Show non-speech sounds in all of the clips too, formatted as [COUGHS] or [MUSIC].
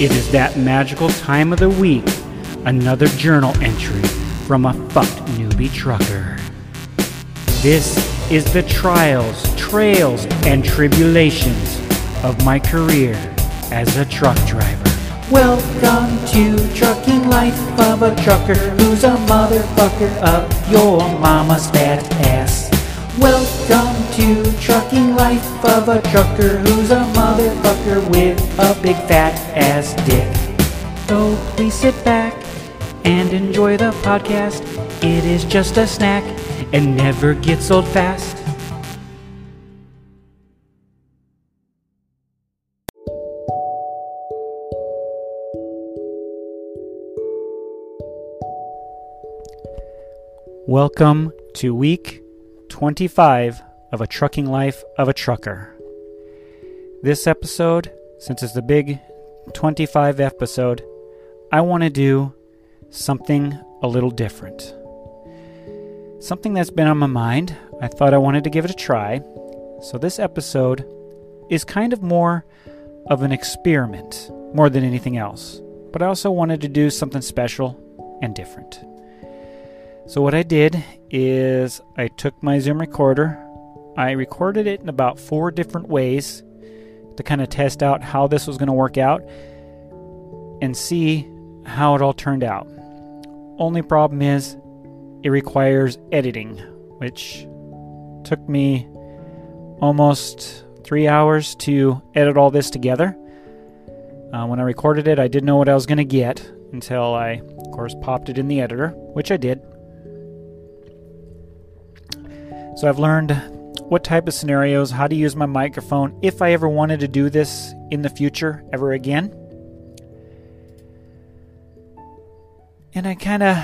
It is that magical time of the week. Another journal entry from a fucked newbie trucker. This is the trials, trails, and tribulations of my career as a truck driver. Welcome to Trucking Life of a Trucker who's a motherfucker of your mama's fat ass. Welcome to Trucking Life of a Trucker who's a motherfucker with a big fat ass dick. So please sit back and enjoy the podcast. It is just a snack and never gets old fast. Welcome to week 25 of A Trucking Life of a Trucker. This episode, since it's the big 25 episode, I want to do something a little different. Something that's been on my mind. I thought I wanted to give it a try. So, this episode is kind of more of an experiment, more than anything else. But I also wanted to do something special and different. So, what I did is I took my Zoom recorder, I recorded it in about four different ways to kind of test out how this was going to work out and see how it all turned out. Only problem is it requires editing, which took me almost three hours to edit all this together. Uh, when I recorded it, I didn't know what I was going to get until I, of course, popped it in the editor, which I did. So I've learned what type of scenarios, how to use my microphone if I ever wanted to do this in the future ever again. And I kind of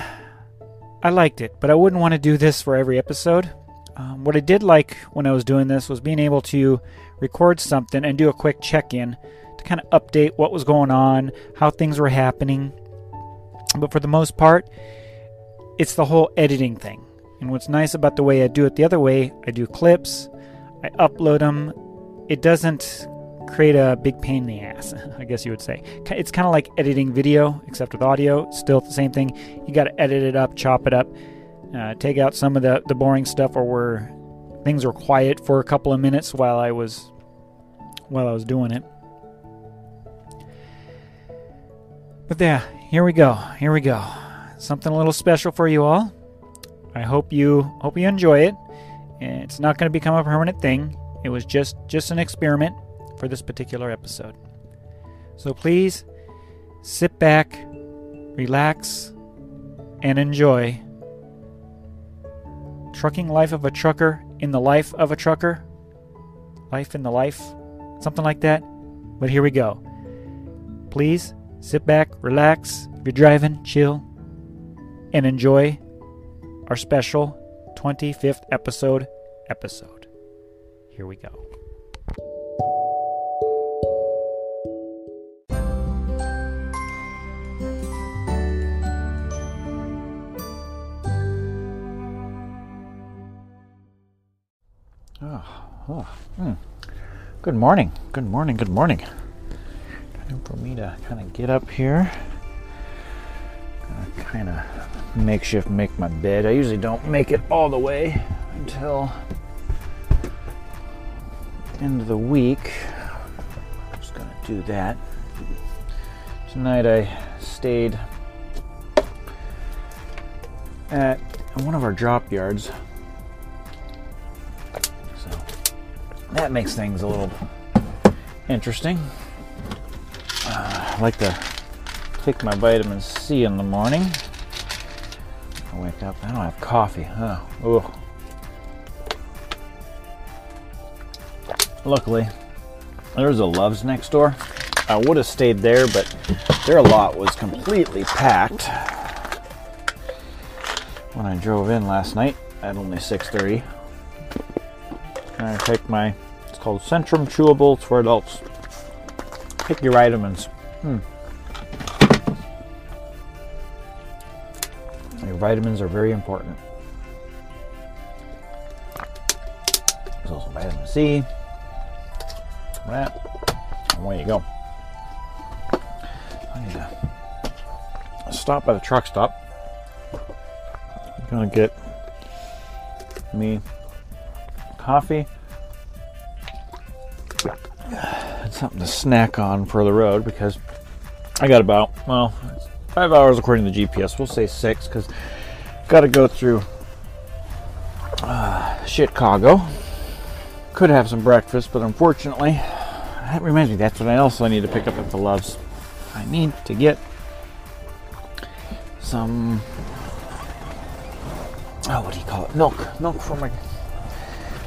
I liked it, but I wouldn't want to do this for every episode. Um, what I did like when I was doing this was being able to record something and do a quick check in to kind of update what was going on, how things were happening. But for the most part, it's the whole editing thing. And what's nice about the way I do it the other way, I do clips, I upload them. It doesn't create a big pain in the ass, [LAUGHS] I guess you would say. It's kind of like editing video, except with audio. Still the same thing. You got to edit it up, chop it up, uh, take out some of the, the boring stuff or where things were quiet for a couple of minutes while I was while I was doing it. But yeah, here we go. Here we go. Something a little special for you all. I hope you hope you enjoy it. It's not going to become a permanent thing. It was just just an experiment for this particular episode. So please sit back, relax, and enjoy Trucking Life of a Trucker in the Life of a Trucker. Life in the Life, something like that. But here we go. Please sit back, relax. If you're driving, chill, and enjoy our special 25th episode episode. Here we go. Oh, oh, hmm. Good morning. Good morning. Good morning. Time for me to kind of get up here. Kind of makeshift make my bed. I usually don't make it all the way until end of the week. I'm just gonna do that. Tonight I stayed at one of our drop yards. So that makes things a little interesting. Uh, I like to take my vitamin C in the morning. I wake up, I don't have coffee. Oh, ugh. Luckily, there's a Love's next door. I would have stayed there, but their lot was completely packed when I drove in last night at only 6:30. And I take my it's called Centrum Chewables for adults. Pick your vitamins. Hmm. Vitamins are very important. There's also vitamin C. That. Away you go. Yeah. Stop by the truck stop. I'm gonna get me coffee and something to snack on for the road because I got about well five hours according to the GPS. We'll say six because got to go through uh, Chicago. Could have some breakfast, but unfortunately, that reminds me. That's what I also need to pick up at the Loves. I need to get some. Oh, what do you call it? Milk. Milk for my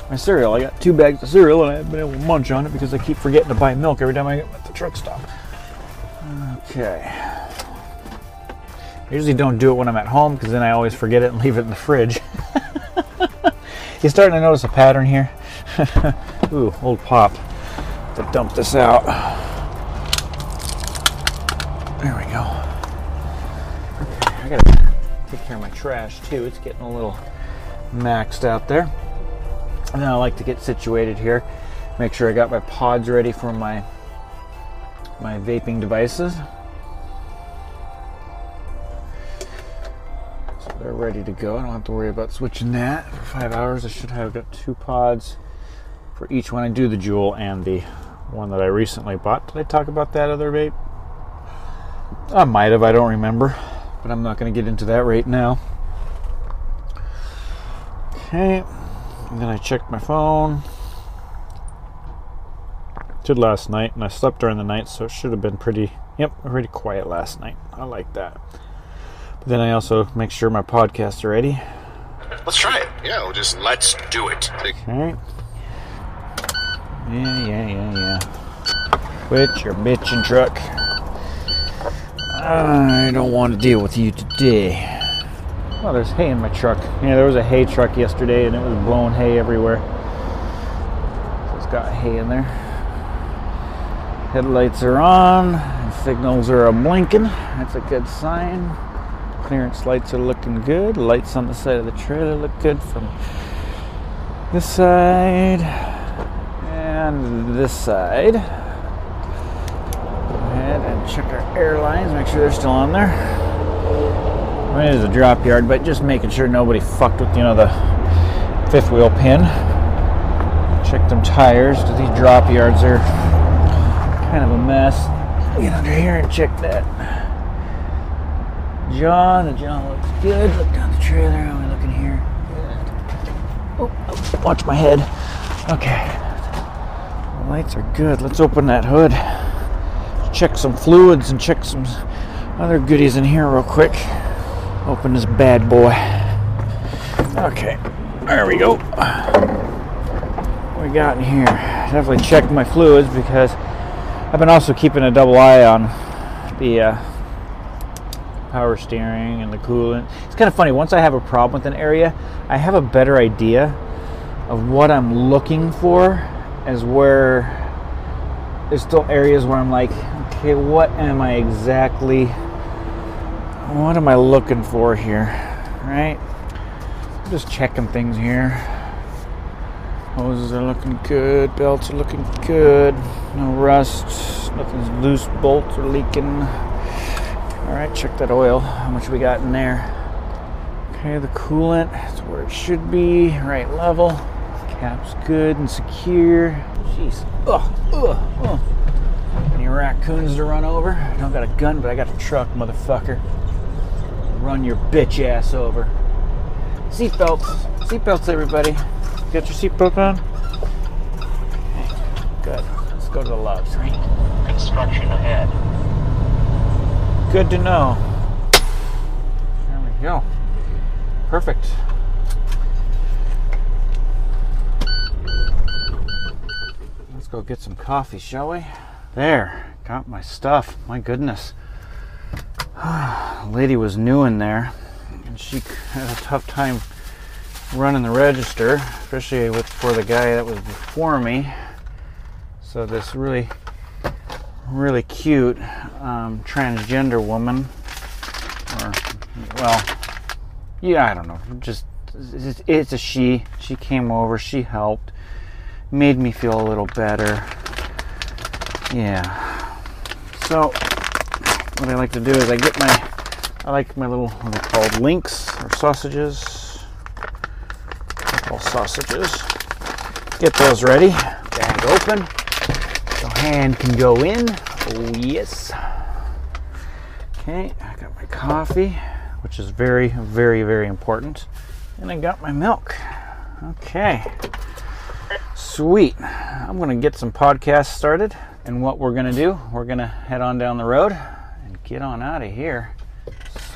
my cereal. I got two bags of cereal and I haven't been able to munch on it because I keep forgetting to buy milk every time I get at the truck stop. Okay. I usually don't do it when I'm at home because then I always forget it and leave it in the fridge. [LAUGHS] You're starting to notice a pattern here? [LAUGHS] Ooh, old pop. To dump this out. There we go. I gotta take care of my trash too. It's getting a little maxed out there. And then I like to get situated here. Make sure I got my pods ready for my my vaping devices. Ready to go. I don't have to worry about switching that. For five hours I should have got two pods for each one I do the Juul and the one that I recently bought. Did I talk about that other vape? I might have, I don't remember. But I'm not going to get into that right now. Okay. And then I checked my phone. Did last night, and I slept during the night, so it should have been pretty, yep, pretty quiet last night. I like that. Then I also make sure my podcasts are ready. Let's try it. Yeah, we'll just let's do it. Okay. Yeah, yeah, yeah, yeah. Quit your bitching truck. I don't want to deal with you today. Oh, there's hay in my truck. Yeah, there was a hay truck yesterday and it was blowing hay everywhere. So it's got hay in there. Headlights are on. Signals are blinking. That's a good sign. Clearance lights are looking good. Lights on the side of the trailer look good from this side and this side. Go ahead and check our airlines, make sure they're still on there. I mean, it is a drop yard, but just making sure nobody fucked with, you know, the fifth wheel pin. Check them tires, these drop yards are kind of a mess. Get under here and check that. John, the John looks good. Look down the trailer. How are we looking here? Oh, oh, watch my head. Okay. The lights are good. Let's open that hood. Check some fluids and check some other goodies in here real quick. Open this bad boy. Okay, there we go. What we got in here? Definitely check my fluids because I've been also keeping a double eye on the uh, power steering and the coolant. It's kind of funny. Once I have a problem with an area, I have a better idea of what I'm looking for, as where there's still areas where I'm like, okay, what am I exactly? What am I looking for here? Right? I'm just checking things here. Hoses are looking good. Belts are looking good. No rust. Nothing's loose. Bolts are leaking. All right, check that oil. How much we got in there? Okay, the coolant. It's where it should be. Right level. Cap's good and secure. Jeez. Ugh. Ugh. Any raccoons to run over? I don't got a gun, but I got a truck, motherfucker. Run your bitch ass over. Seatbelts. Seatbelts, everybody. Got your seatbelt on? Okay, good. Let's go to the right? Construction ahead. Good to know. There we go. Perfect. Let's go get some coffee, shall we? There, got my stuff. My goodness. [SIGHS] lady was new in there, and she had a tough time running the register, especially with for the guy that was before me. So this really, really cute um, transgender woman, or well, yeah, I don't know, just it's, it's a she. She came over, she helped, made me feel a little better. Yeah. So what I like to do is I get my, I like my little, what are called, links or sausages. All sausages. Get those ready. Bag open. Hand can go in. Oh yes. Okay, I got my coffee, which is very, very, very important. And I got my milk. Okay. Sweet. I'm going to get some podcasts started. And what we're going to do, we're going to head on down the road and get on out of here.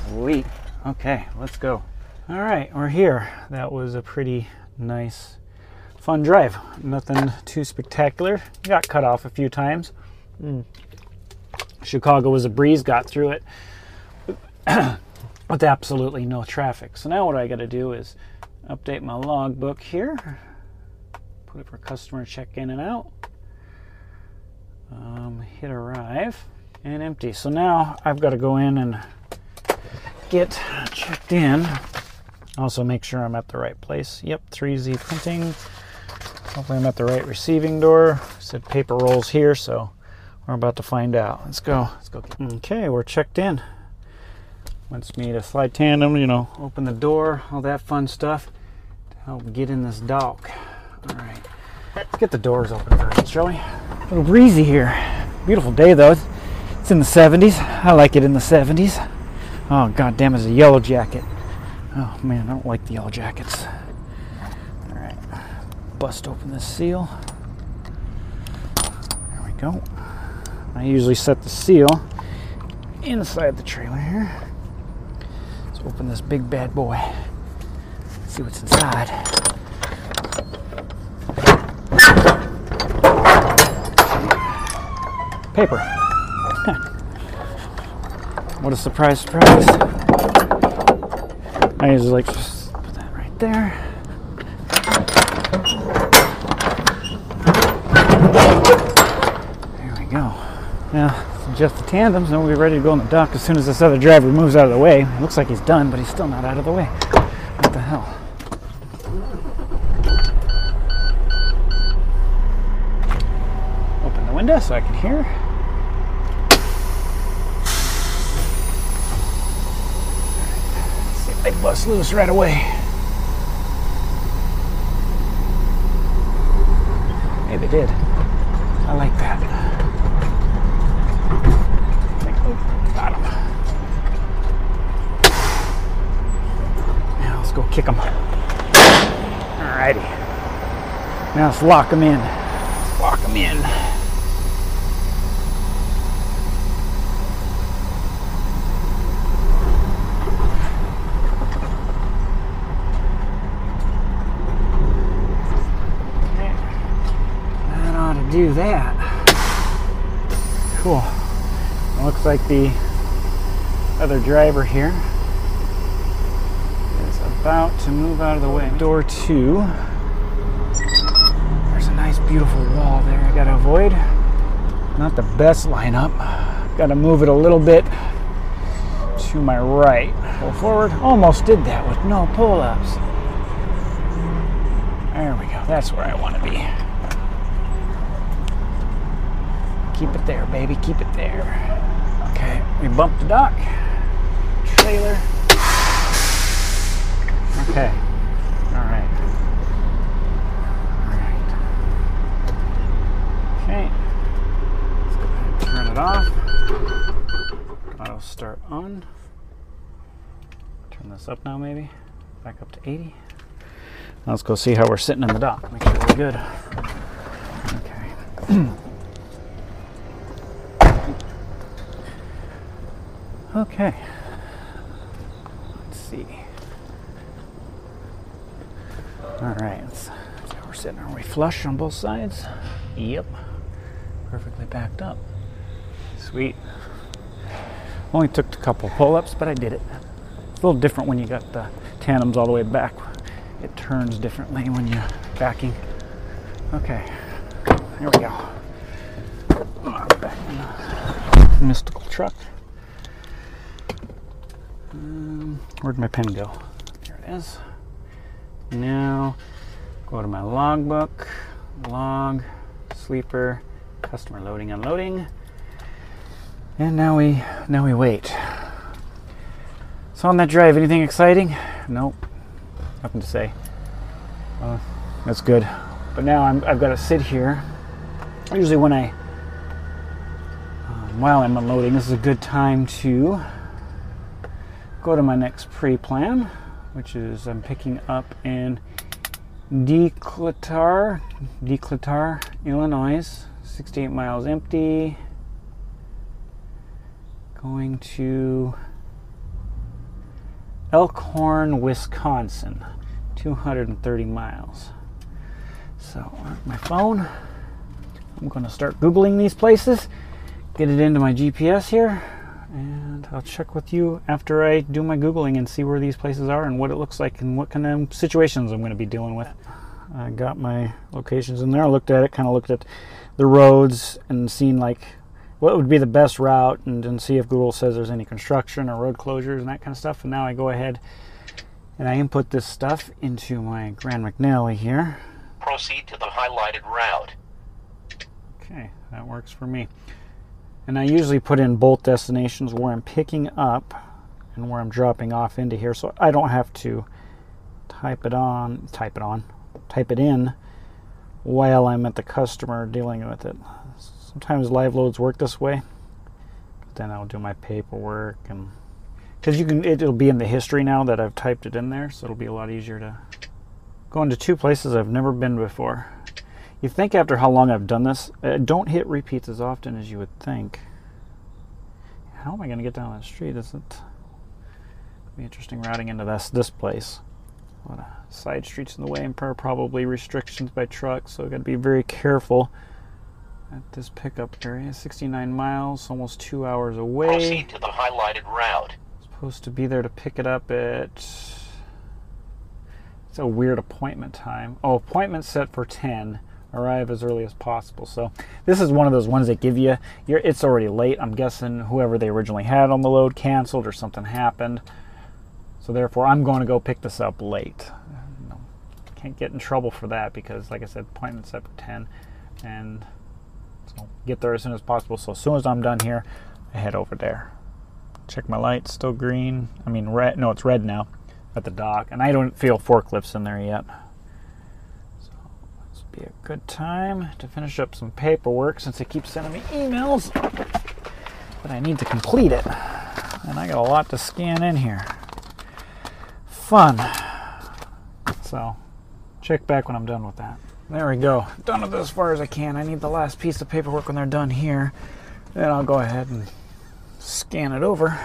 Sweet. Okay, let's go. All right, we're here. That was a pretty nice, fun drive. Nothing too spectacular. Got cut off a few times. Mm. Chicago was a breeze, got through it [COUGHS] with absolutely no traffic. So now what I got to do is update my logbook here. Put it for customer check in and out. Um, hit arrive and empty. So now I've got to go in and get checked in. Also make sure I'm at the right place. Yep, 3Z printing. Hopefully I'm at the right receiving door. said paper rolls here, so we're about to find out. Let's go. Let's go. Okay, we're checked in. Wants me to slide tandem, you know, open the door, all that fun stuff to help get in this dock. All right, let's get the doors open first, shall we? A little breezy here. Beautiful day though. It's in the 70s. I like it in the 70s. Oh god damn, it's a yellow jacket. Oh man, I don't like the yellow jackets. Bust open this seal. There we go. I usually set the seal inside the trailer here. Let's open this big bad boy. See what's inside. Paper. [LAUGHS] what a surprise, surprise. I usually like put that right. There we go. Now, adjust the tandems, and we'll be ready to go on the dock as soon as this other driver moves out of the way. It looks like he's done, but he's still not out of the way. What the hell? Open the window so I can hear. See if they bust loose right away. Hey, they did. I like that. Got him. Now let's go kick him. Alrighty. Now let's lock them in. Lock them in. That ought to do that. Cool. It looks like the other driver here is about to move out of the way. Door two. Beautiful wall there I gotta avoid. Not the best lineup. Gotta move it a little bit to my right. Pull forward. Almost did that with no pull ups. There we go. That's where I want to be. Keep it there, baby. Keep it there. Okay, we bumped the dock. Trailer. Okay. All right. All right. Okay. Let's go ahead and turn it off. Auto start on. Turn this up now, maybe. Back up to 80. Now let's go see how we're sitting in the dock. Make sure we're good. Okay. [CLEARS THROAT] Okay. Let's see. All right. Let's, see how we're sitting. Are we flush on both sides? Yep. Perfectly backed up. Sweet. Only took a couple pull-ups, but I did it. It's a little different when you got the tandems all the way back. It turns differently when you're backing. Okay. Here we go. Back in the mystical truck. Um, where'd my pen go? There it is. Now, go to my logbook, log, sleeper, customer loading, unloading. And now we now we wait. So on that drive, anything exciting? Nope, nothing to say. Uh, that's good. But now I'm, I've got to sit here. Usually when I um, while I'm unloading, this is a good time to go to my next pre-plan, which is I'm picking up in Declatar, Declatar, Illinois, 68 miles empty. Going to Elkhorn, Wisconsin, 230 miles. So, my phone, I'm going to start Googling these places, get it into my GPS here, and I'll check with you after I do my Googling and see where these places are and what it looks like and what kind of situations I'm going to be dealing with. I got my locations in there, I looked at it, kind of looked at the roads and seen like what would be the best route and, and see if Google says there's any construction or road closures and that kind of stuff. And now I go ahead and I input this stuff into my Rand McNally here. Proceed to the highlighted route. Okay, that works for me. And I usually put in both destinations where I'm picking up and where I'm dropping off into here so I don't have to type it on, type it on, type it in while I'm at the customer dealing with it. Sometimes live loads work this way. Then I'll do my paperwork and because you can it'll be in the history now that I've typed it in there, so it'll be a lot easier to go into two places I've never been before. You think after how long I've done this, uh, don't hit repeats as often as you would think. How am I going to get down that street? Is it be interesting routing into this this place? A lot of side streets in the way and probably restrictions by trucks, so I've got to be very careful at this pickup area. 69 miles, almost two hours away. Proceed to the highlighted route. Supposed to be there to pick it up at. It's a weird appointment time. Oh, appointment set for 10. Arrive as early as possible. So this is one of those ones that give you. You're, it's already late. I'm guessing whoever they originally had on the load canceled or something happened. So therefore, I'm going to go pick this up late. Can't get in trouble for that because, like I said, appointment set for 10, and so get there as soon as possible. So as soon as I'm done here, I head over there. Check my lights, still green. I mean red. No, it's red now at the dock, and I don't feel forklifts in there yet. So this would be a good time to finish up some paperwork since they keep sending me emails, but I need to complete it, and I got a lot to scan in here. Fun. So check back when I'm done with that. There we go. Done with it as far as I can. I need the last piece of paperwork when they're done here. Then I'll go ahead and scan it over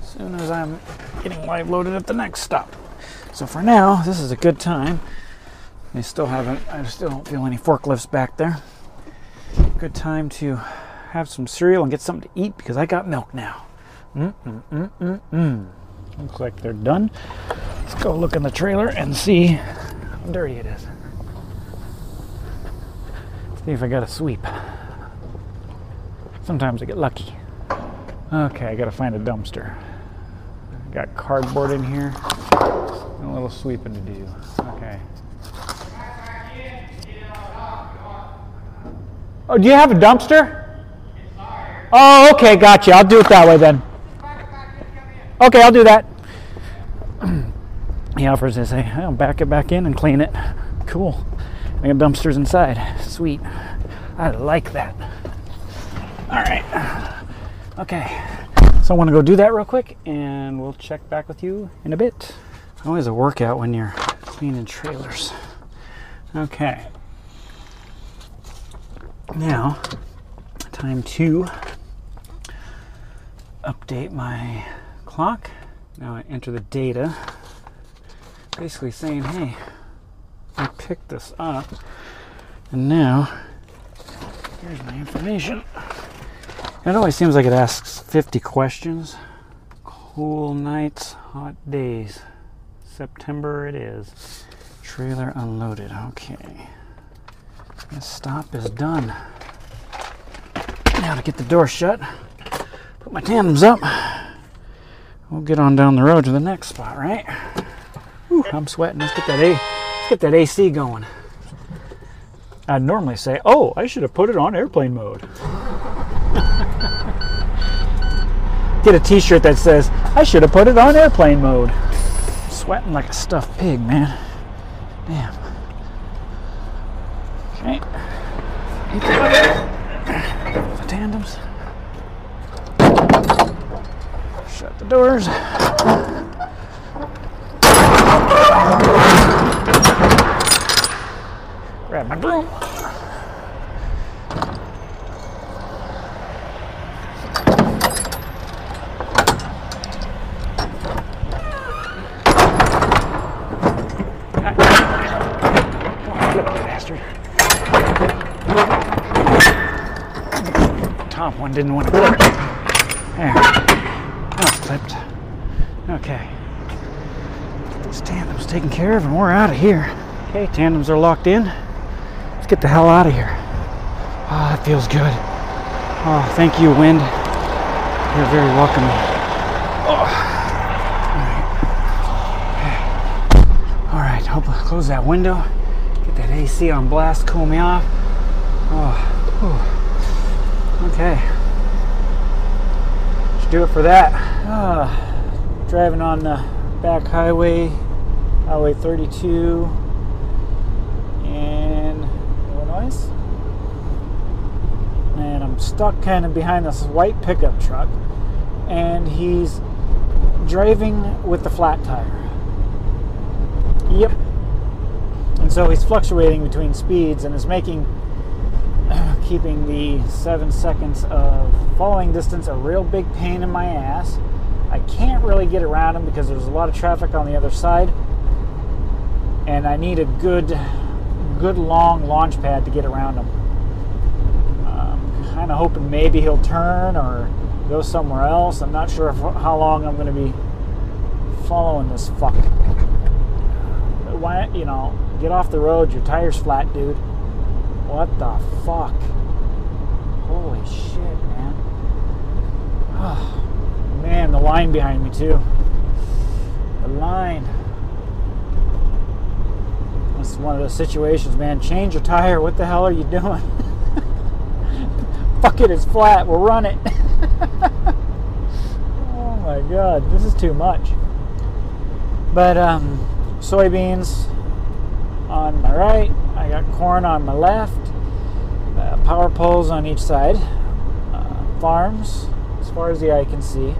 as soon as I'm getting live loaded at the next stop. So for now, this is a good time. They still haven't, I still don't feel any forklifts back there. Good time to have some cereal and get something to eat because I got milk now. Mm mm mm mm mm. Looks like they're done. Let's go look in the trailer and see how dirty it is. See if I got a sweep. Sometimes I get lucky. Okay, I gotta find a dumpster. Got cardboard in here. A little sweeping to do. Okay. Oh, do you have a dumpster? Oh, okay, gotcha. I'll do it that way then. Okay, I'll do that. [CLEARS THROAT] he offers to say, I'll back it back in and clean it. Cool. I got dumpsters inside. Sweet. I like that. All right. Okay. So I want to go do that real quick and we'll check back with you in a bit. Always a workout when you're cleaning trailers. Okay. Now, time to update my clock. Now I enter the data, basically saying, hey, I picked this up, and now here's my information. It always seems like it asks 50 questions. Cool nights, hot days. September it is. Trailer unloaded. Okay. This stop is done. Now to get the door shut, put my tandems up. We'll get on down the road to the next spot, right? Whew, I'm sweating. Let's get that A. Get that AC going. I'd normally say, "Oh, I should have put it on airplane mode." get a T-shirt that says, "I should have put it on airplane mode." Sweating like a stuffed pig, man. Damn. Okay. The tandems. Shut the doors. Grab my broom. Flip it, bastard. Top one didn't want to flip. There. Now it's flipped. Okay. These tandems taken care of and we're out of here. Okay, tandems are locked in. Get the hell out of here. Oh, that feels good. Oh, thank you, wind. You're very welcome. Oh. All right, hope I close that window. Get that AC on blast, cool me off. Oh, whew. okay. Should do it for that. Ah, driving on the back highway, Highway 32 in Illinois. And I'm stuck kind of behind this white pickup truck, and he's driving with the flat tire. Yep. And so he's fluctuating between speeds and is making [CLEARS THROAT] keeping the seven seconds of following distance a real big pain in my ass. I can't really get around him because there's a lot of traffic on the other side, and I need a good, good long launch pad to get around him. Kind of hoping maybe he'll turn or go somewhere else. I'm not sure if, how long I'm going to be following this fuck. Why you know get off the road. Your tires flat dude. What the fuck? Holy shit man. Oh [SIGHS] man the line behind me too. The line. That's one of those situations man. Change your tire. What the hell are you doing [LAUGHS] fuck it it's flat we'll run it [LAUGHS] oh my god this is too much but um soybeans on my right. I got corn on my left. Uh, power poles on each side. Uh, farms, as far as the eye can see.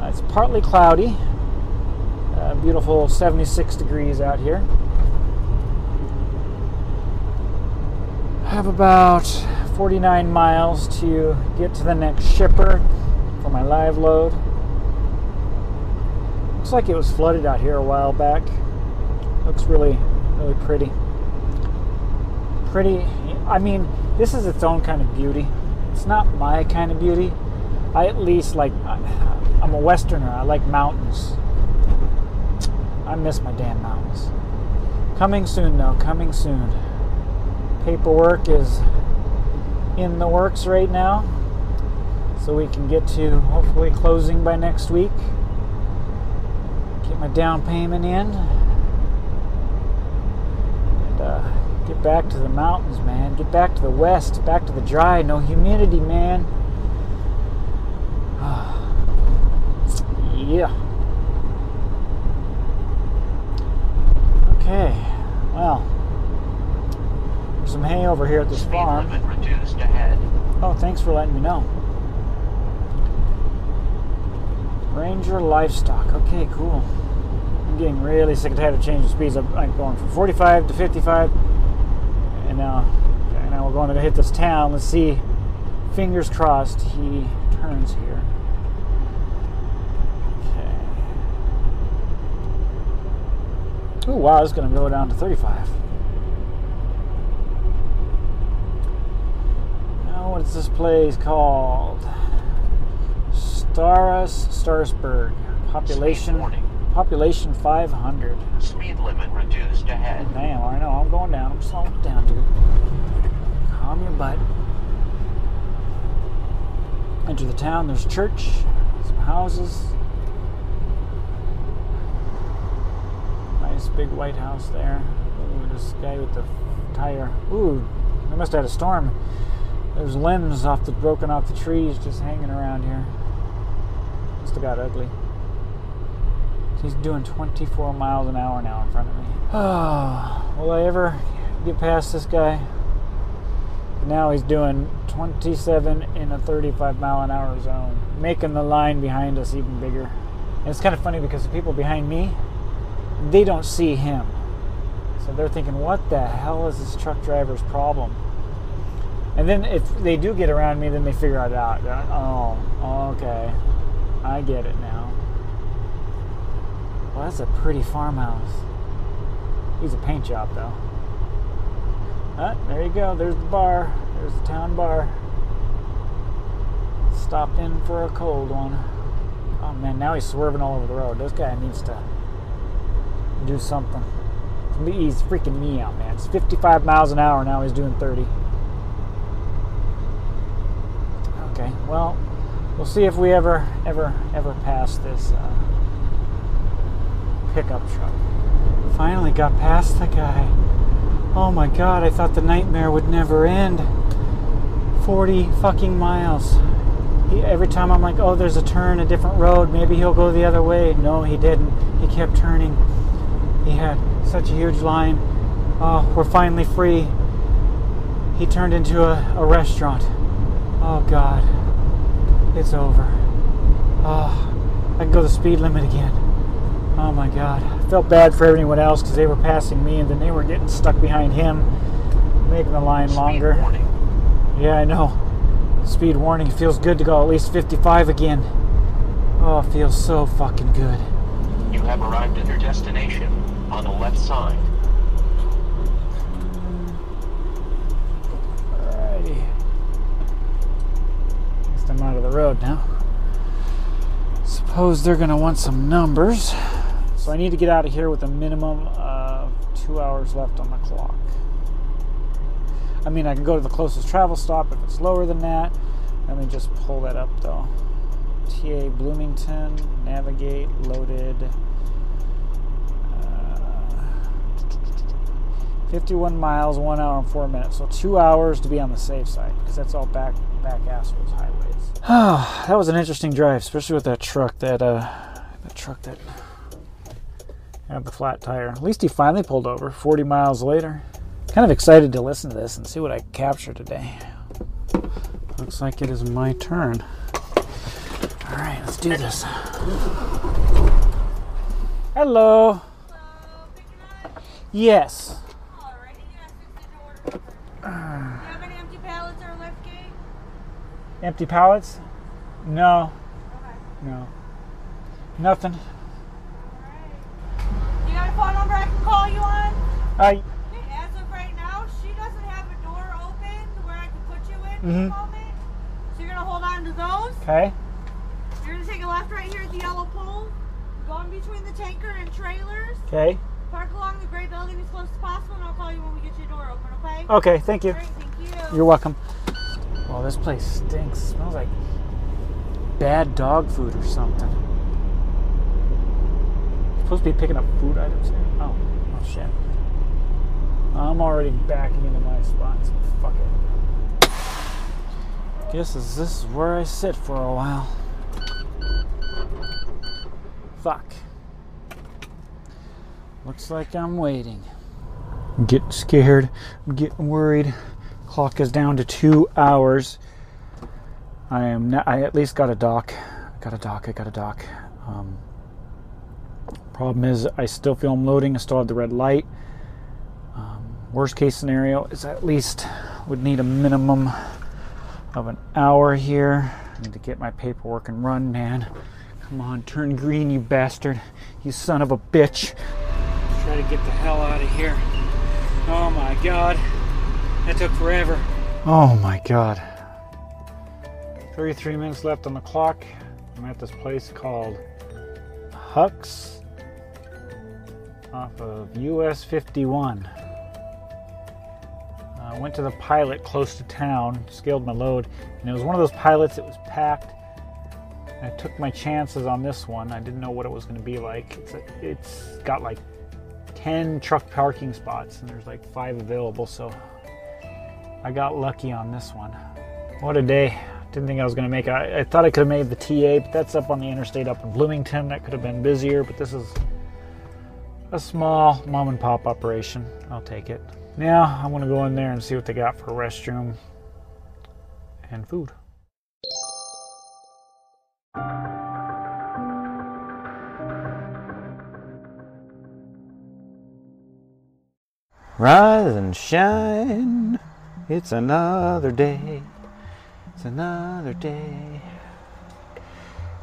Uh, it's partly cloudy. Uh, beautiful 76 degrees out here. Have about 49 miles to get to the next shipper for my live load. Looks like it was flooded out here a while back. Looks really, really pretty. Pretty, I mean, this is its own kind of beauty. It's not my kind of beauty. I at least like, I'm a Westerner. I like mountains. I miss my damn mountains. Coming soon, though. Coming soon. Paperwork is in the works right now. So we can get to hopefully closing by next week. Get my down payment in. And uh, get back to the mountains man. Get back to the west. Back to the dry. No humidity man. [SIGHS] Yeah. Okay some hay over here at this Speed farm limit reduced ahead. Oh, thanks for letting me know. Ranger Livestock. Okay, cool. I'm getting really sick and tired of changing speeds. I'm, I'm going from 45 to 55, and now, okay, now we're going to hit this town. Let's see. Fingers crossed he turns here. Okay. Oh wow, it's going to go down to 35. Now, what is this place called? Staros Strasburg. Population population 500. Speed limit reduced ahead. Oh, damn, I know. I'm going down. I'm slowing down, dude. Calm your butt. Enter the town. There's a church, some houses. Nice big white house there. Ooh, this guy with the tire. Ooh, they must have had a storm. There's limbs off the broken off the trees just hanging around here. must have got ugly. He's doing 24 miles an hour now in front of me. Oh, [SIGHS] will I ever get past this guy? Now he's doing 27 in a 35 mile an hour zone, making the line behind us even bigger. And it's kind of funny because the people behind me, they don't see him. So they're thinking, what the hell is this truck driver's problem? And then if they do get around me, then they figure it out. Like, oh, okay. I get it now. Well, that's a pretty farmhouse. He's a paint job, though. Ah, there you go. There's the bar. There's the town bar. Stopped in for a cold one. Oh man, now he's swerving all over the road. This guy needs to do something. He's freaking me out, man. It's 55 miles an hour now. He's doing 30. Okay, well, we'll see if we ever, ever, ever pass this uh, pickup truck. Finally got past the guy. Oh my god, I thought the nightmare would never end. 40 fucking miles. He, every time I'm like, oh, there's a turn, a different road, maybe he'll go the other way. No, he didn't. He kept turning. He had such a huge line. Oh, we're finally free. He turned into a, a restaurant. Oh God, it's over. Oh, I can go the speed limit again. Oh my God, I felt bad for everyone else because they were passing me and then they were getting stuck behind him, making the line Speed longer. warning. Yeah, I know. Speed warning. It feels good to go at least 55 again. Oh, it feels so fucking good. You have arrived at your destination on the left side. Alrighty. Least out of the road now. Suppose they're gonna want some numbers. So I need to get out of here with a minimum of two hours left on the clock. I mean, I can go to the closest travel stop if it's lower than that. Let me just pull that up though. TA Bloomington, navigate, loaded. Uh, 51 miles, one hour and four minutes. So two hours to be on the safe side because that's all back back assholes highways. Oh, [SIGHS] that was an interesting drive, especially with that truck. That uh, that truck that had the flat tire. At least he finally pulled over 40 miles later. Kind of excited to listen to this and see what I capture today. Looks like it is my turn. All right, let's do this. Hello. Yes. Alrighty, yes, it's the order. Do you have any empty pallets or lift gate? Empty pallets? No. Okay. No. Nothing. You got a phone number I can call you on? I. Okay, as of right now, she doesn't have a door open where I can put you in Mhm. the moment. So you're gonna hold on to those. Okay. You're gonna take a left right here at the yellow pole. Go in between the tanker and trailers. Okay. Park along the gray building as close as possible, and I'll call you when we get your door open. Okay? Okay. Thank you. Great, thank you. You're welcome. Well, this place stinks. smells like bad dog food or something. Supposed to be picking up food items here. Oh, oh shit. I'm already backing into my spot, so fuck it. Guess this is where I sit for a while. Fuck. Looks like I'm waiting. I'm getting scared. I'm getting worried. Clock is down to two hours. I am. Not, I at least got a dock. I got a dock. I got a dock. Um, problem is, I still feel I'm loading. I still have the red light. Um, worst case scenario is at least would need a minimum of an hour here. I need to get my paperwork and run, man. Come on, turn green, you bastard. You son of a bitch. Try to get the hell out of here. Oh my god. That took forever. Oh my god. 33 minutes left on the clock. I'm at this place called Huck's off of US 51. Uh, I went to the pilot close to town, scaled my load, and it was one of those pilots that was packed. I took my chances on this one. I didn't know what it was going to be like. It's, a, it's got like 10 truck parking spots, and there's like five available, so I got lucky on this one. What a day. Didn't think I was going to make it. I, I thought I could have made the TA, but that's up on the interstate up in Bloomington. That could have been busier, but this is a small mom and pop operation. I'll take it. Now I'm going to go in there and see what they got for restroom and food. Rise and shine. It's another day. It's another day.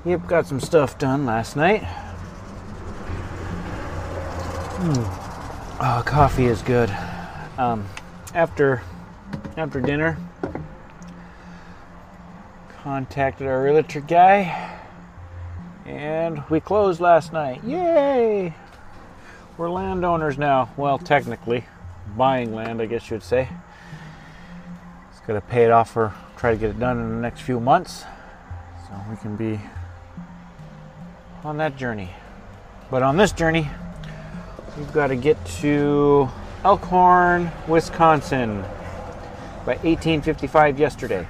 Yep, got some stuff done last night. Hmm. Oh, coffee is good. Um, after after dinner, contacted our realtor guy, and we closed last night. Yay! We're landowners now. Well, technically, buying land, I guess you'd say. Got to pay it off or try to get it done in the next few months, so we can be on that journey. But on this journey, we've got to get to Elkhorn, Wisconsin by 1855 yesterday.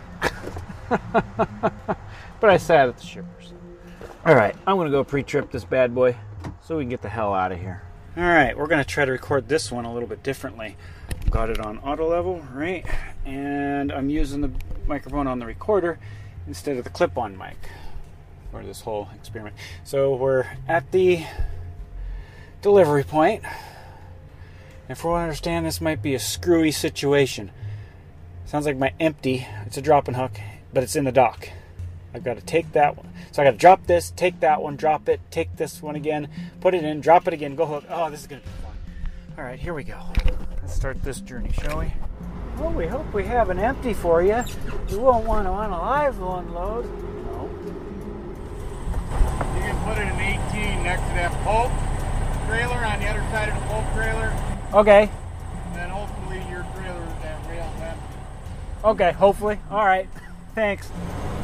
[LAUGHS] but I sat at the shippers. All right, I'm going to go pre trip this bad boy so we can get the hell out of here. All right, we're going to try to record this one a little bit differently. Got it on auto level, right? And I'm using the microphone on the recorder instead of the clip on mic for this whole experiment. So we're at the delivery point. And for what I understand, this might be a screwy situation. Sounds like my empty, it's a dropping hook, but it's in the dock. I've got to take that one. So I got to drop this, take that one, drop it, take this one again, put it in, drop it again, go hook. Oh, this is going to be fun. All right, here we go. Let's start this journey, shall we? Well, we hope we have an empty for you. You won't want to on a live unload. No. You can put it in 18 next to that pulp trailer on the other side of the pulp trailer, Okay. and then hopefully your trailer is that rail then. Okay, hopefully. All right. [LAUGHS] Thanks.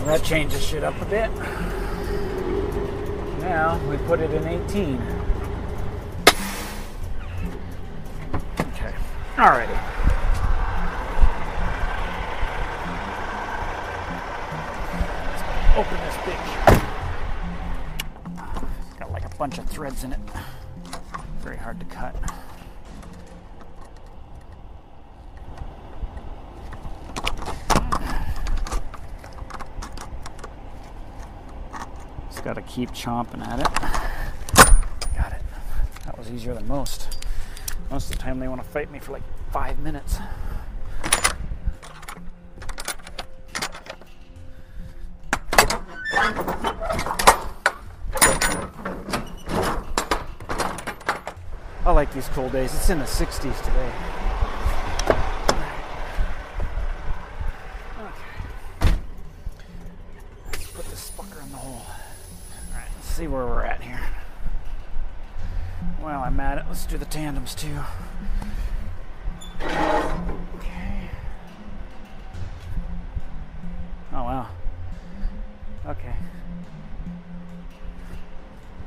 That changes shit up a bit. Now we put it in 18. Okay. Alrighty. Open this bitch. It's got like a bunch of threads in it. Very hard to cut. Just gotta keep chomping at it. Got it. That was easier than most. Most of the time they want to fight me for like five minutes. I like these cold days. It's in the 60s today. The too. Okay. Oh, wow. Okay.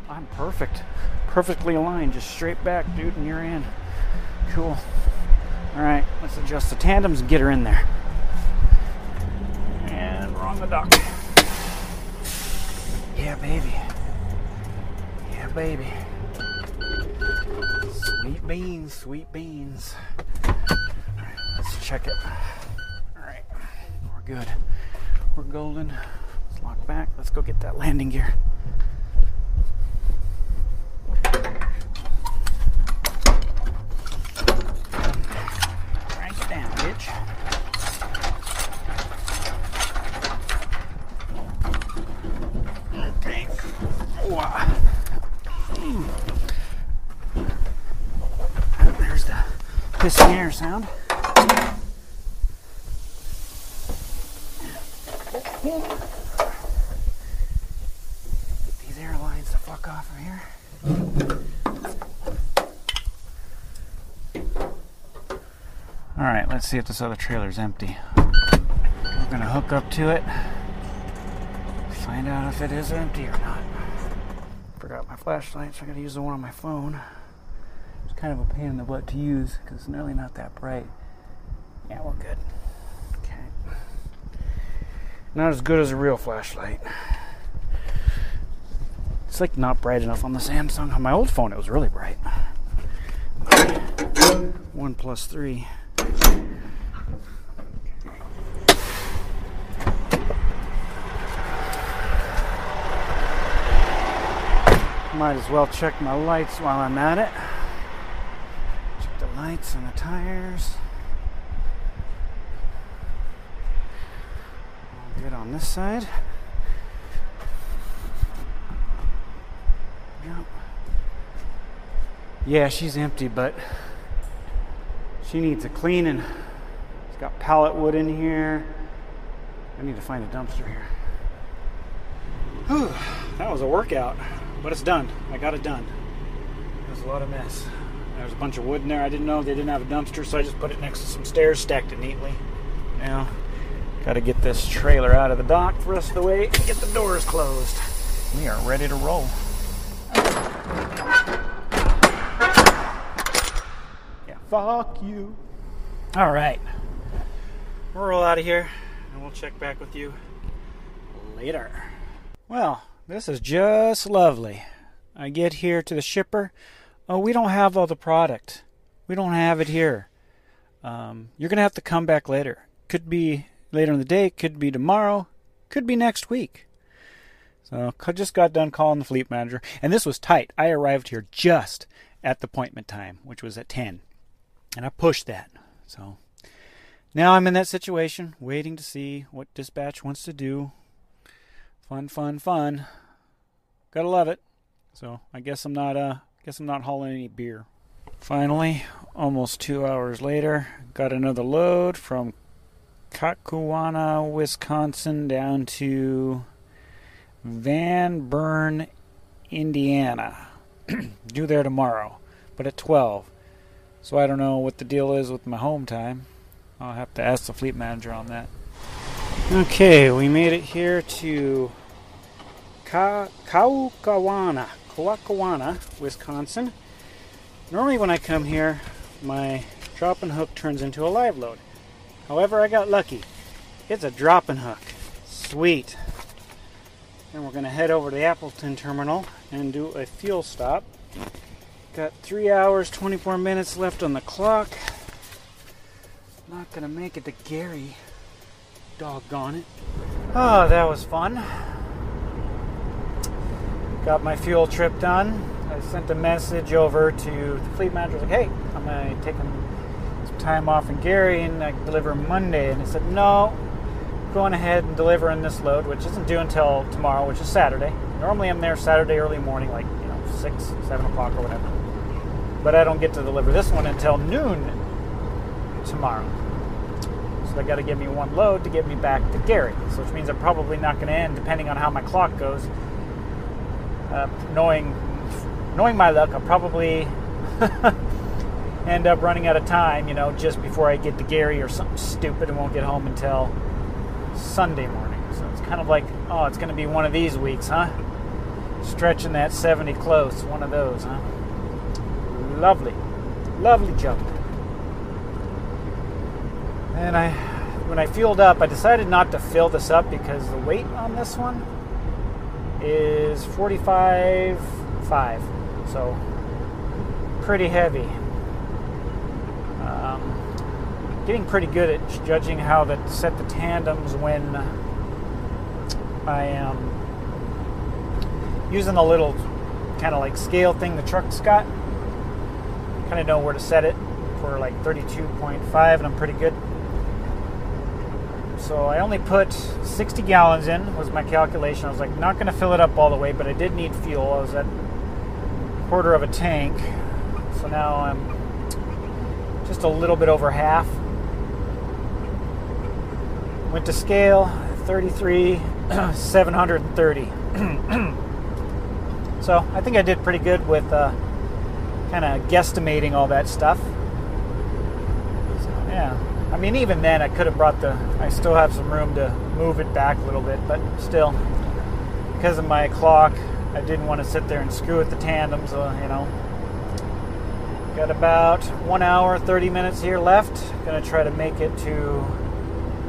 I'm perfect. Perfectly aligned, just straight back, dude, and you're in. Cool. Alright, let's adjust the tandems and get her in there. And we're on the dock. Yeah, baby. Yeah, baby. Sweet beans, sweet beans. Alright, let's check it. Alright, we're good. We're golden. Let's lock back. Let's go get that landing gear. Crank it down, bitch. Okay. Wow. Mm. There's the air sound. Get these airlines the fuck off of here. All right, let's see if this other trailer's empty. We're gonna hook up to it, find out if it is empty or not. Forgot my flashlight, so I gotta use the one on my phone. Kind of a pain in the butt to use because it's nearly not that bright. Yeah, we're good. Okay. Not as good as a real flashlight. It's like not bright enough on the Samsung. On my old phone, it was really bright. OnePlus three. Might as well check my lights while I'm at it. Lights on the tires. All good on this side. Yep. Yeah, she's empty, but she needs a cleaning. It's got pallet wood in here. I need to find a dumpster here. Whew, that was a workout, but it's done. I got it done. It was a lot of mess. There's a bunch of wood in there. I didn't know they didn't have a dumpster, so I just put it next to some stairs, stacked it neatly. Now, got to get this trailer out of the dock rest of the way and get the doors closed. We are ready to roll. Yeah, fuck you. All right. We'll roll out of here and we'll check back with you later. Well, this is just lovely. I get here to the shipper. Oh, we don't have all the product. We don't have it here. Um, you're going to have to come back later. Could be later in the day, could be tomorrow, could be next week. So I just got done calling the fleet manager, and this was tight. I arrived here just at the appointment time, which was at 10, and I pushed that. So now I'm in that situation, waiting to see what dispatch wants to do. Fun, fun, fun. Gotta love it. So I guess I'm not uh guess I'm not hauling any beer. Finally, almost two hours later, got another load from Kaukauna, Wisconsin, down to Van Buren, Indiana. [CLEARS THROAT] Due there tomorrow, but at 12. So I don't know what the deal is with my home time. I'll have to ask the fleet manager on that. Okay, we made it here to Ka- Kaukauna, Kaukauna, Wisconsin. Normally, when I come here, my drop and hook turns into a live load. However, I got lucky. It's a drop and hook. Sweet. And we're going to head over to the Appleton terminal and do a fuel stop. Got 3 hours, 24 minutes left on the clock. Not going to make it to Gary. Doggone it. Oh, that was fun. Got my fuel trip done. I sent a message over to the fleet manager, like, hey, I'm going to take some time off in Gary and I deliver Monday. And he said, no, going ahead and delivering this load, which isn't due until tomorrow, which is Saturday. Normally I'm there Saturday early morning, like, you know, 6, 7 o'clock or whatever. But I don't get to deliver this one until noon tomorrow. So they got to give me one load to get me back to Gary. So which means I'm probably not going to end, depending on how my clock goes. Uh, knowing, knowing my luck, I'll probably [LAUGHS] end up running out of time. You know, just before I get to Gary or something stupid, and won't get home until Sunday morning. So it's kind of like, oh, it's going to be one of these weeks, huh? Stretching that 70 close, one of those, huh? Lovely, lovely jump. And I, when I fueled up, I decided not to fill this up because the weight on this one is 45.5, so pretty heavy. Um, getting pretty good at judging how to set the tandems when I am using the little kind of like scale thing the truck's got. Kind of know where to set it for like 32.5, and I'm pretty good. So I only put 60 gallons in was my calculation. I was like not going to fill it up all the way, but I did need fuel. I was at a quarter of a tank, so now I'm just a little bit over half. Went to scale 33 [CLEARS THROAT] 730. [CLEARS THROAT] so I think I did pretty good with uh, kind of guesstimating all that stuff. So, yeah. I mean, even then, I could have brought the. I still have some room to move it back a little bit, but still, because of my clock, I didn't want to sit there and screw with the tandems. Uh, you know, got about one hour, thirty minutes here left. Gonna try to make it to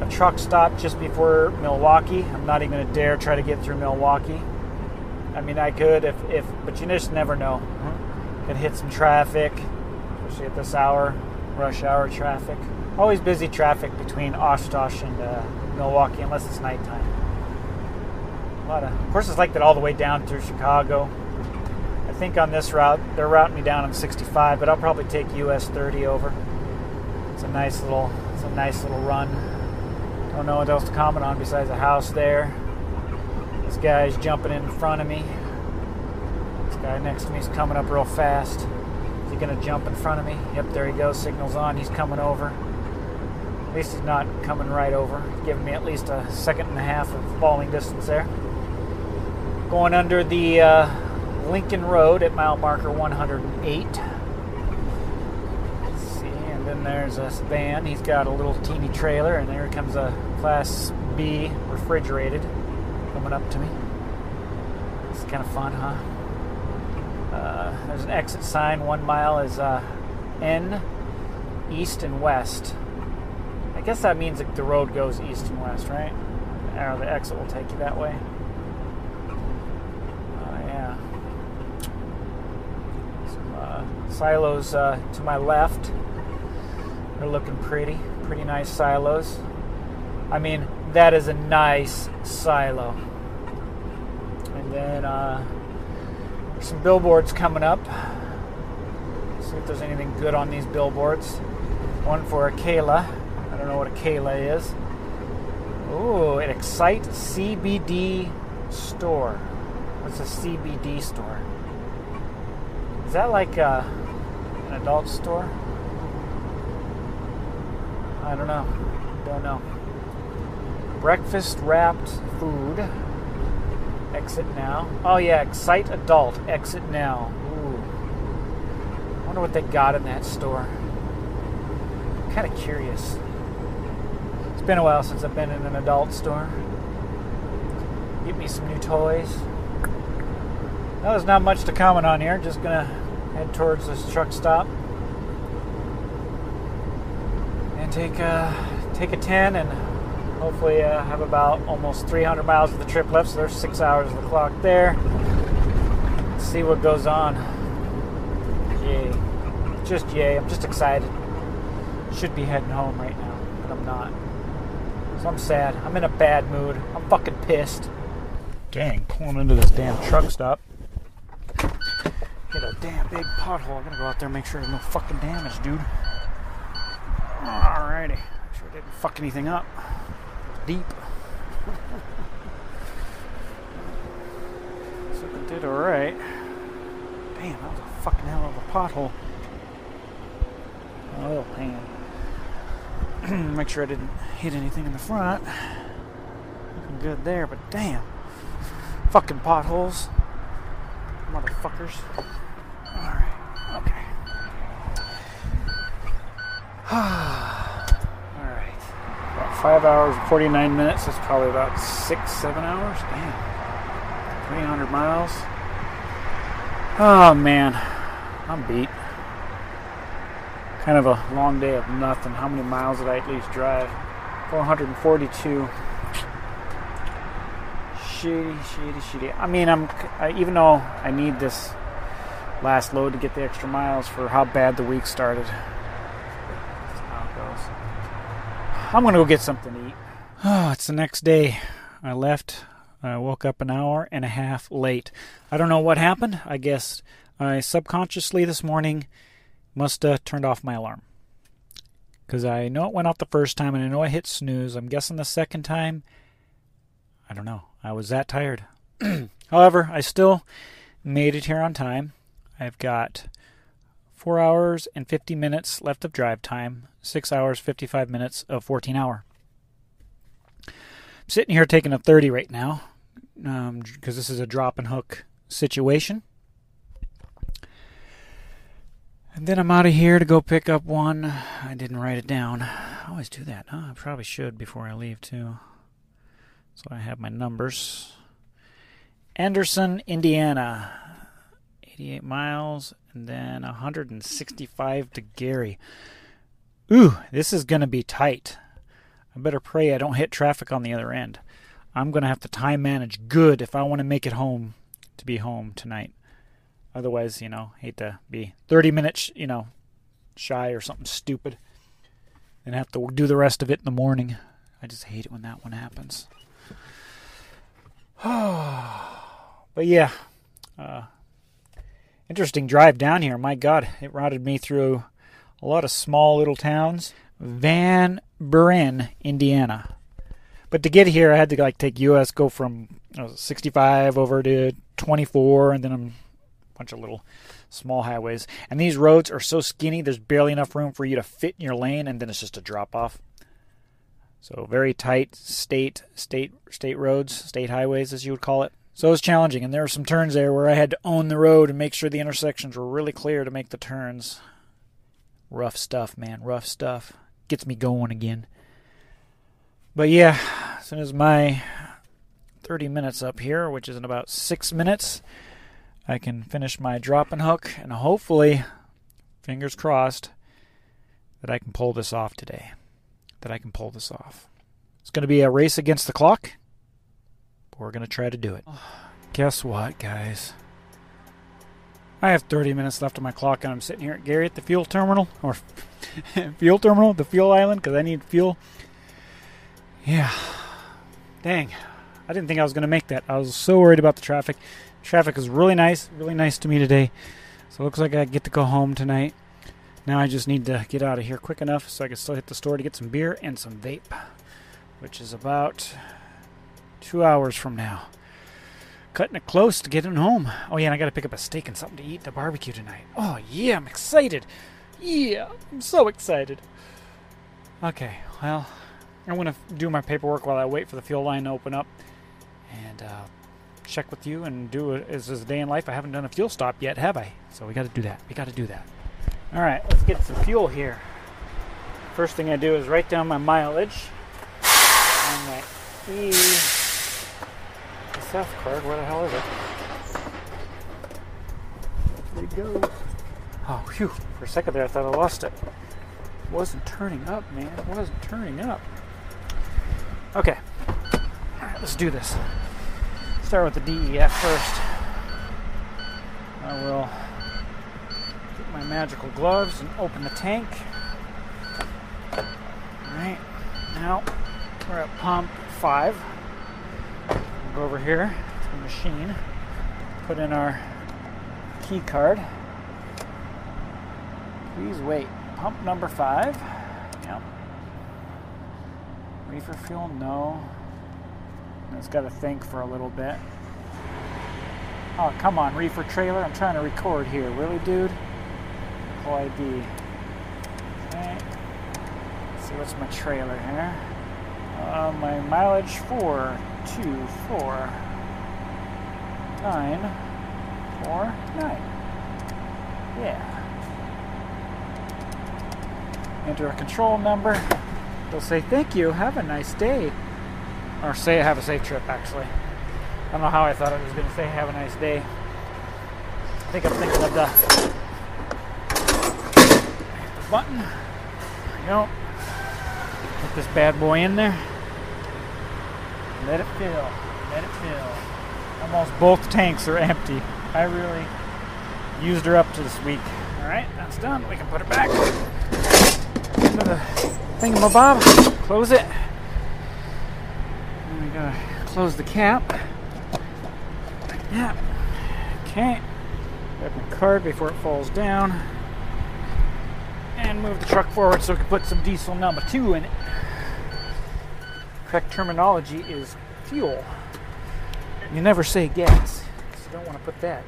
a truck stop just before Milwaukee. I'm not even going to dare try to get through Milwaukee. I mean, I could if, if but you just never know. Could hit some traffic, especially at this hour, rush hour traffic. Always busy traffic between Oshkosh and uh, Milwaukee, unless it's nighttime. A lot of, of course, it's like that all the way down through Chicago. I think on this route they're routing me down on 65, but I'll probably take US 30 over. It's a nice little, it's a nice little run. Don't know what else to comment on besides a house there. This guy's jumping in front of me. This guy next to me is coming up real fast. Is he gonna jump in front of me? Yep, there he goes. Signals on. He's coming over. At least he's not coming right over. Giving me at least a second and a half of falling distance there. Going under the uh, Lincoln Road at mile marker 108. Let's see, and then there's a van. He's got a little teeny trailer, and there comes a Class B refrigerated coming up to me. It's kind of fun, huh? Uh, there's an exit sign. One mile is uh, N, east and west. Guess that means the road goes east and west, right? Or the exit will take you that way. Oh, yeah. Some uh, silos uh, to my left. They're looking pretty. Pretty nice silos. I mean, that is a nice silo. And then uh, some billboards coming up. See if there's anything good on these billboards. One for a Kayla. I don't know what a Kayla is. Ooh, an Excite CBD store. What's a CBD store? Is that like uh, an adult store? I don't know. Don't know. Breakfast wrapped food. Exit now. Oh yeah, Excite Adult. Exit now. Ooh. Wonder what they got in that store. Kind of curious. It's been a while since I've been in an adult store. Get me some new toys. No, there's not much to comment on here. Just gonna head towards this truck stop and take a take a 10 and hopefully uh, have about almost 300 miles of the trip left. So there's six hours of the clock there. Let's see what goes on. Yay! Just yay! I'm just excited. Should be heading home right now, but I'm not. So I'm sad. I'm in a bad mood. I'm fucking pissed. Dang, pulling into this damn truck stop. Hit a damn big pothole. I'm gonna go out there and make sure there's no fucking damage, dude. Alrighty. Make sure I didn't fuck anything up. Deep. [LAUGHS] so it did alright. Damn, that was a fucking hell of a pothole. Oh, on. [CLEARS THROAT] make sure I didn't hit anything in the front. Looking good there, but damn. Fucking potholes. Motherfuckers. Alright, okay. [SIGHS] Alright. About five hours and 49 minutes. That's probably about six, seven hours. Damn. 300 miles. Oh, man. I'm beat. Kind of a long day of nothing. How many miles did I at least drive? 442. Shitty, shitty, shitty. I mean, I'm I, even though I need this last load to get the extra miles for how bad the week started. I'm gonna go get something to eat. Oh, [SIGHS] it's the next day. I left. I woke up an hour and a half late. I don't know what happened. I guess I subconsciously this morning must have turned off my alarm. Because I know it went off the first time and I know I hit snooze. I'm guessing the second time, I don't know. I was that tired. [CLEARS THROAT] However, I still made it here on time. I've got four hours and 50 minutes left of drive time, six hours, 55 minutes of 14 hour. I'm sitting here taking a 30 right now because um, this is a drop and hook situation. And then I'm out of here to go pick up one. I didn't write it down. I always do that. Huh? I probably should before I leave, too. So I have my numbers. Anderson, Indiana. 88 miles. And then 165 to Gary. Ooh, this is going to be tight. I better pray I don't hit traffic on the other end. I'm going to have to time manage good if I want to make it home to be home tonight. Otherwise, you know, hate to be 30 minutes, you know, shy or something stupid and have to do the rest of it in the morning. I just hate it when that one happens. [SIGHS] but yeah, uh, interesting drive down here. My God, it routed me through a lot of small little towns. Van Buren, Indiana. But to get here, I had to like take US, go from you know, 65 over to 24, and then a bunch of little small highways. And these roads are so skinny, there's barely enough room for you to fit in your lane, and then it's just a drop off. So very tight state state state roads, state highways as you would call it. So it was challenging, and there were some turns there where I had to own the road and make sure the intersections were really clear to make the turns. Rough stuff, man, rough stuff. Gets me going again. But yeah, as soon as my 30 minutes up here, which is in about six minutes, I can finish my drop and hook, and hopefully, fingers crossed, that I can pull this off today. That I can pull this off. It's going to be a race against the clock, but we're going to try to do it. [SIGHS] Guess what, guys? I have 30 minutes left on my clock, and I'm sitting here at Gary at the fuel terminal, or [LAUGHS] fuel terminal, the fuel island, because I need fuel. Yeah. Dang. I didn't think I was going to make that. I was so worried about the traffic. Traffic is really nice, really nice to me today. So it looks like I get to go home tonight. Now I just need to get out of here quick enough so I can still hit the store to get some beer and some vape, which is about two hours from now. Cutting it close to getting home. Oh, yeah, and I got to pick up a steak and something to eat at the barbecue tonight. Oh, yeah, I'm excited. Yeah, I'm so excited. Okay, well, I'm going to do my paperwork while I wait for the fuel line to open up and uh, check with you and do it as a day in life. I haven't done a fuel stop yet, have I? So we got to do that. We got to do that. All right, let's get some fuel here. First thing I do is write down my mileage on my E SF card. Where the hell is it? There you go. Oh, phew. For a second there, I thought I lost it. It wasn't turning up, man. Wasn't turning up. Okay. All right, let's do this. Start with the DEF first. I will get my magical gloves and open the tank. Alright, now we're at pump 5. We'll go over here to the machine, put in our key card. Please wait. Pump number 5. Yep. Reefer fuel? No. It's got to think for a little bit. Oh, come on, reefer trailer. I'm trying to record here. Really, dude? Whole ID. Okay. Let's see, what's my trailer here? Uh, my mileage 4, 2, 4, 9, 4, 9. Yeah. Enter a control number. They'll say, thank you, have a nice day. Or say, have a safe trip, actually. I don't know how I thought it was going to say, have a nice day. I think I'm thinking of the, the button. We go. Put this bad boy in there. Let it fill. Let it fill. Almost both tanks are empty. I really used her up to this week. Alright, that's done. We can put it back into the thingamabob. Close it. Gotta close the cap. That. Okay. Grab my card before it falls down. And move the truck forward so we can put some diesel number two in it. Correct terminology is fuel. You never say gas. So don't want to put that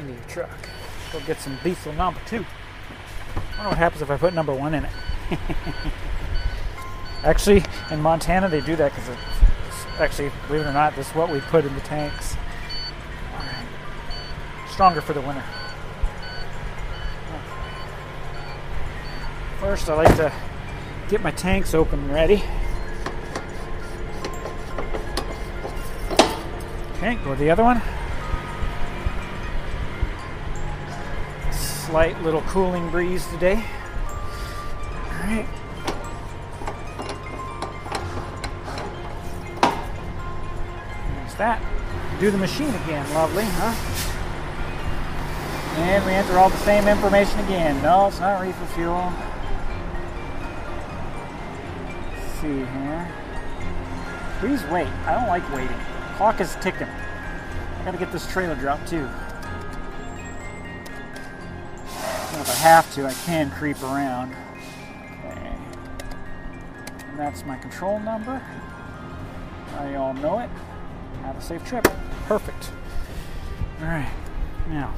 into your truck. Go get some diesel number two. I wonder what happens if I put number one in it. [LAUGHS] actually, in Montana, they do that because actually, believe it or not, this is what we put in the tanks. Stronger for the winter. First, I like to get my tanks open and ready. Okay, go to the other one. Slight little cooling breeze today. Alright. That. Do the machine again. Lovely, huh? And we enter all the same information again. No, it's not reefer fuel. Let's see here. Please wait. I don't like waiting. Clock is ticking. I gotta get this trailer dropped too. And if I have to, I can creep around. Okay. And that's my control number. You all know it. Have a safe trip. Perfect. Alright. Now,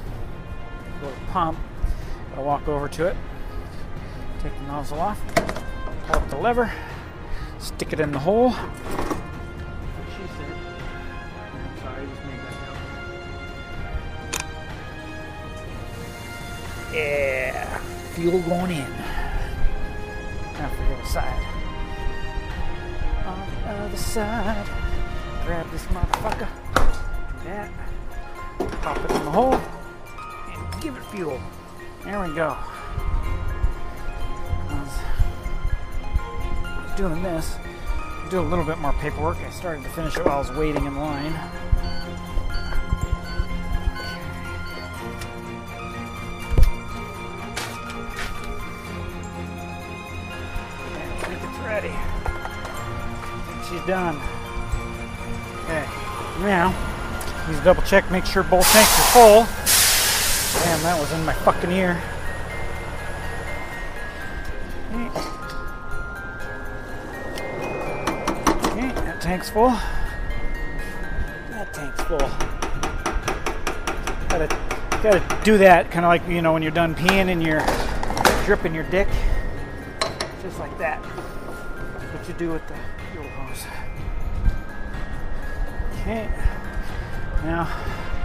go to pump. Gotta walk over to it. Take the nozzle off. Pull up the lever. Stick it in the hole. Yeah. Fuel going in. Now for the other side. On the other side. Grab this motherfucker. That. Pop it in the hole. And give it fuel. There we go. I was doing this. Do a little bit more paperwork. I started to finish it while I was waiting in line. Ready. She's done. Double check, make sure both tanks are full. Damn, that was in my fucking ear. Okay, that tank's full. That tank's full. Gotta, gotta do that, kind of like you know when you're done peeing and you're dripping your dick, just like that. That's what you do with the fuel hose. Okay. Now,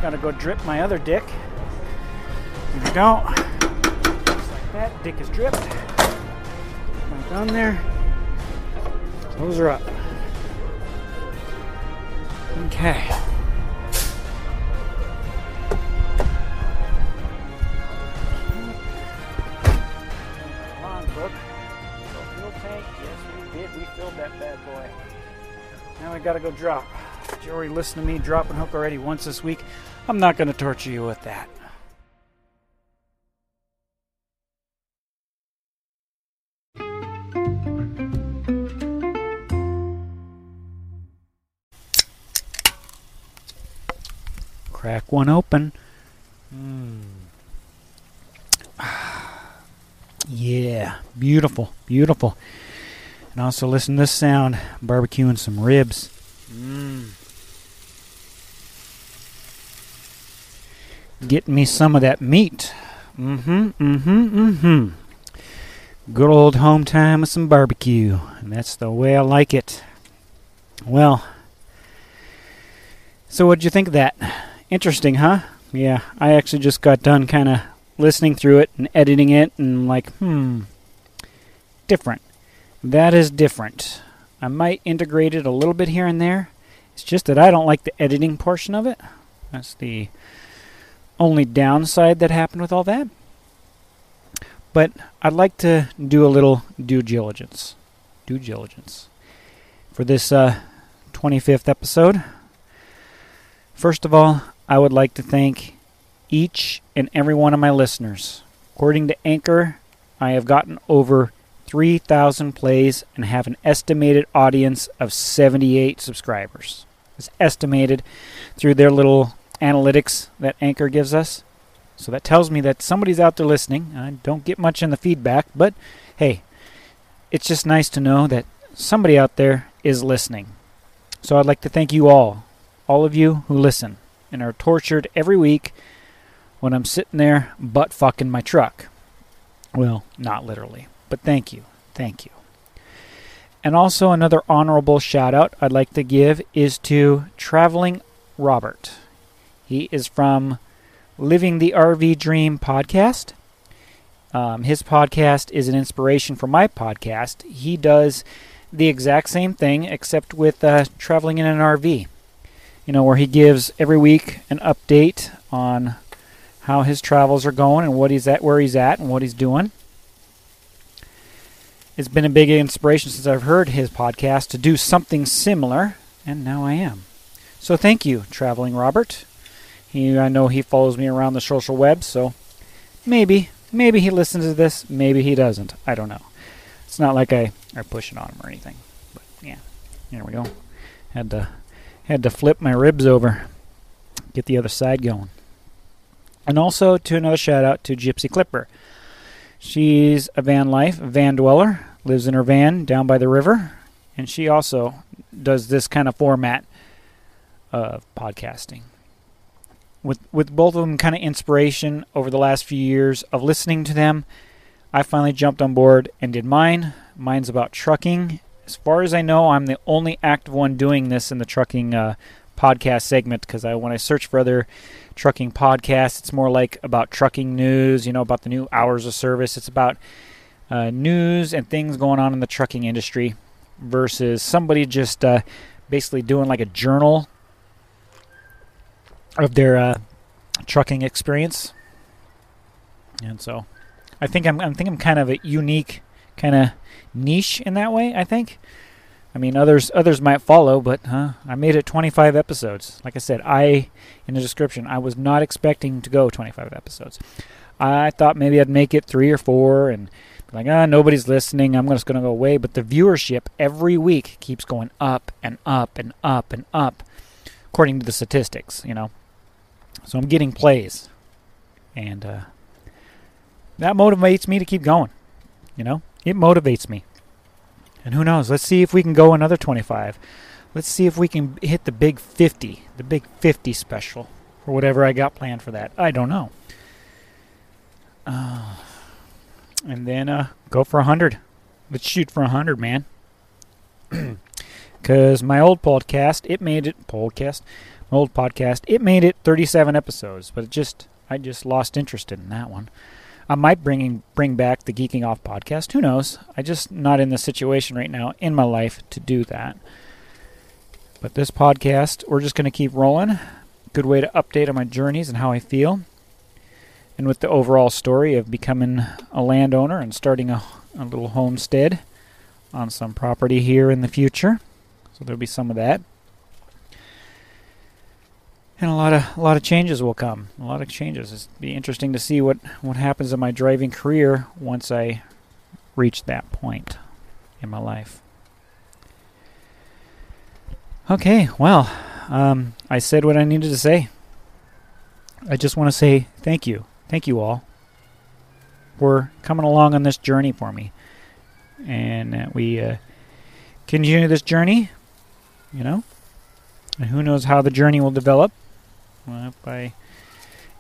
gotta go drip my other dick. If you don't, just like that, dick is dripped. Right down there. Those are up. Okay. Yes, we did. We filled that bad boy. Now we gotta go drop. Already listen to me dropping hook already once this week? I'm not gonna torture you with that. Crack one open. Mm. [SIGHS] Yeah, beautiful, beautiful. And also listen to this sound barbecuing some ribs. Mm. Getting me some of that meat. Mm hmm, mm hmm, mm hmm. Good old home time with some barbecue. And that's the way I like it. Well, so what'd you think of that? Interesting, huh? Yeah, I actually just got done kind of listening through it and editing it and like, hmm, different. That is different. I might integrate it a little bit here and there. It's just that I don't like the editing portion of it. That's the only downside that happened with all that. But I'd like to do a little due diligence. Due diligence. For this uh, 25th episode. First of all, I would like to thank each and every one of my listeners. According to Anchor, I have gotten over 3,000 plays and have an estimated audience of 78 subscribers. It's estimated through their little analytics that Anchor gives us. So that tells me that somebody's out there listening. I don't get much in the feedback, but hey, it's just nice to know that somebody out there is listening. So I'd like to thank you all, all of you who listen and are tortured every week when I'm sitting there butt fucking my truck. Well, not literally, but thank you. Thank you. And also, another honorable shout out I'd like to give is to Traveling Robert. He is from Living the RV Dream podcast. Um, his podcast is an inspiration for my podcast. He does the exact same thing, except with uh, traveling in an RV. You know, where he gives every week an update on how his travels are going and what he's at, where he's at, and what he's doing. It's been a big inspiration since I've heard his podcast to do something similar, and now I am. So thank you, traveling Robert. He, I know he follows me around the social web, so maybe, maybe he listens to this, maybe he doesn't. I don't know. It's not like I, I push it on him or anything. But yeah, there we go. Had to, had to flip my ribs over, get the other side going. And also to another shout out to Gypsy Clipper. She's a van life, van dweller, lives in her van down by the river, and she also does this kind of format of podcasting. With with both of them kind of inspiration over the last few years of listening to them, I finally jumped on board and did mine. Mine's about trucking. As far as I know, I'm the only active one doing this in the trucking uh, podcast segment because I when I search for other trucking podcasts, it's more like about trucking news. You know about the new hours of service. It's about uh, news and things going on in the trucking industry versus somebody just uh, basically doing like a journal of their uh, trucking experience. And so, I think I'm I think I'm kind of a unique kind of niche in that way. I think. I mean, others others might follow, but huh, I made it 25 episodes. Like I said, I in the description, I was not expecting to go 25 episodes. I thought maybe I'd make it three or four, and like, ah, nobody's listening. I'm just going to go away. But the viewership every week keeps going up and up and up and up, according to the statistics. You know, so I'm getting plays, and uh, that motivates me to keep going. You know, it motivates me. And who knows? Let's see if we can go another 25. Let's see if we can hit the big 50, the big 50 special, or whatever I got planned for that. I don't know. Uh, and then uh, go for 100. Let's shoot for 100, man. [CLEARS THROAT] Because my old podcast, it made it, podcast, old podcast, it made it 37 episodes, but it just, I just lost interest in that one. I might bring bring back the Geeking Off podcast. Who knows? I just not in the situation right now in my life to do that. But this podcast, we're just going to keep rolling. Good way to update on my journeys and how I feel. And with the overall story of becoming a landowner and starting a, a little homestead on some property here in the future. So there'll be some of that and a lot of a lot of changes will come. A lot of changes. It'll be interesting to see what what happens in my driving career once I reach that point in my life. Okay, well, um, I said what I needed to say. I just want to say thank you, thank you all We're coming along on this journey for me, and uh, we uh, continue this journey. You know, and who knows how the journey will develop well, if I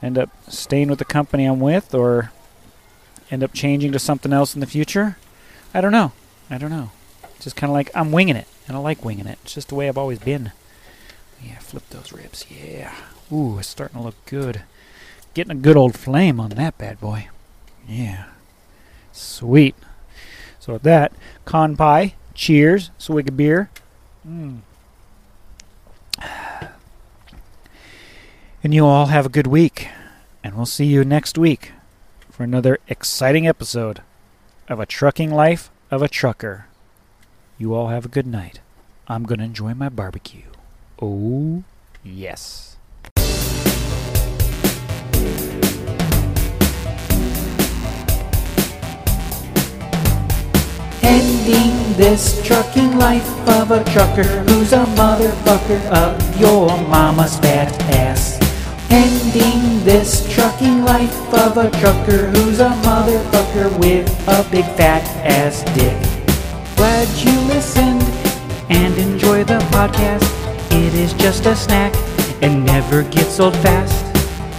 end up staying with the company I'm with or end up changing to something else in the future, I don't know. I don't know. It's just kind of like I'm winging it, and I like winging it. It's just the way I've always been. Yeah, flip those ribs. Yeah. Ooh, it's starting to look good. Getting a good old flame on that bad boy. Yeah. Sweet. So with that, kanpai, cheers, swig of beer. Mm. And you all have a good week. And we'll see you next week for another exciting episode of A Trucking Life of a Trucker. You all have a good night. I'm going to enjoy my barbecue. Oh, yes. Ending this trucking life of a trucker who's a motherfucker of your mama's fat ass. Ending this trucking life of a trucker who's a motherfucker with a big fat ass dick. Glad you listened and enjoy the podcast. It is just a snack and never gets old fast.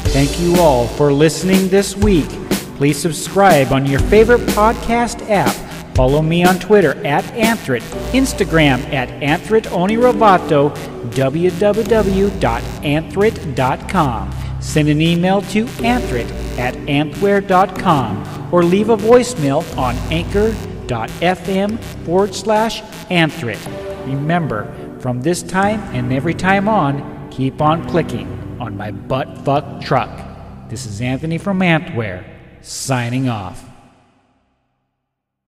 Thank you all for listening this week. Please subscribe on your favorite podcast app. Follow me on Twitter at Anthrit, Instagram at Anthrit Onirovato, www.anthrit.com. Send an email to anthrit at anthware.com or leave a voicemail on anchor.fm forward slash anthrit. Remember, from this time and every time on, keep on clicking on my butt fuck truck. This is Anthony from Antware, signing off.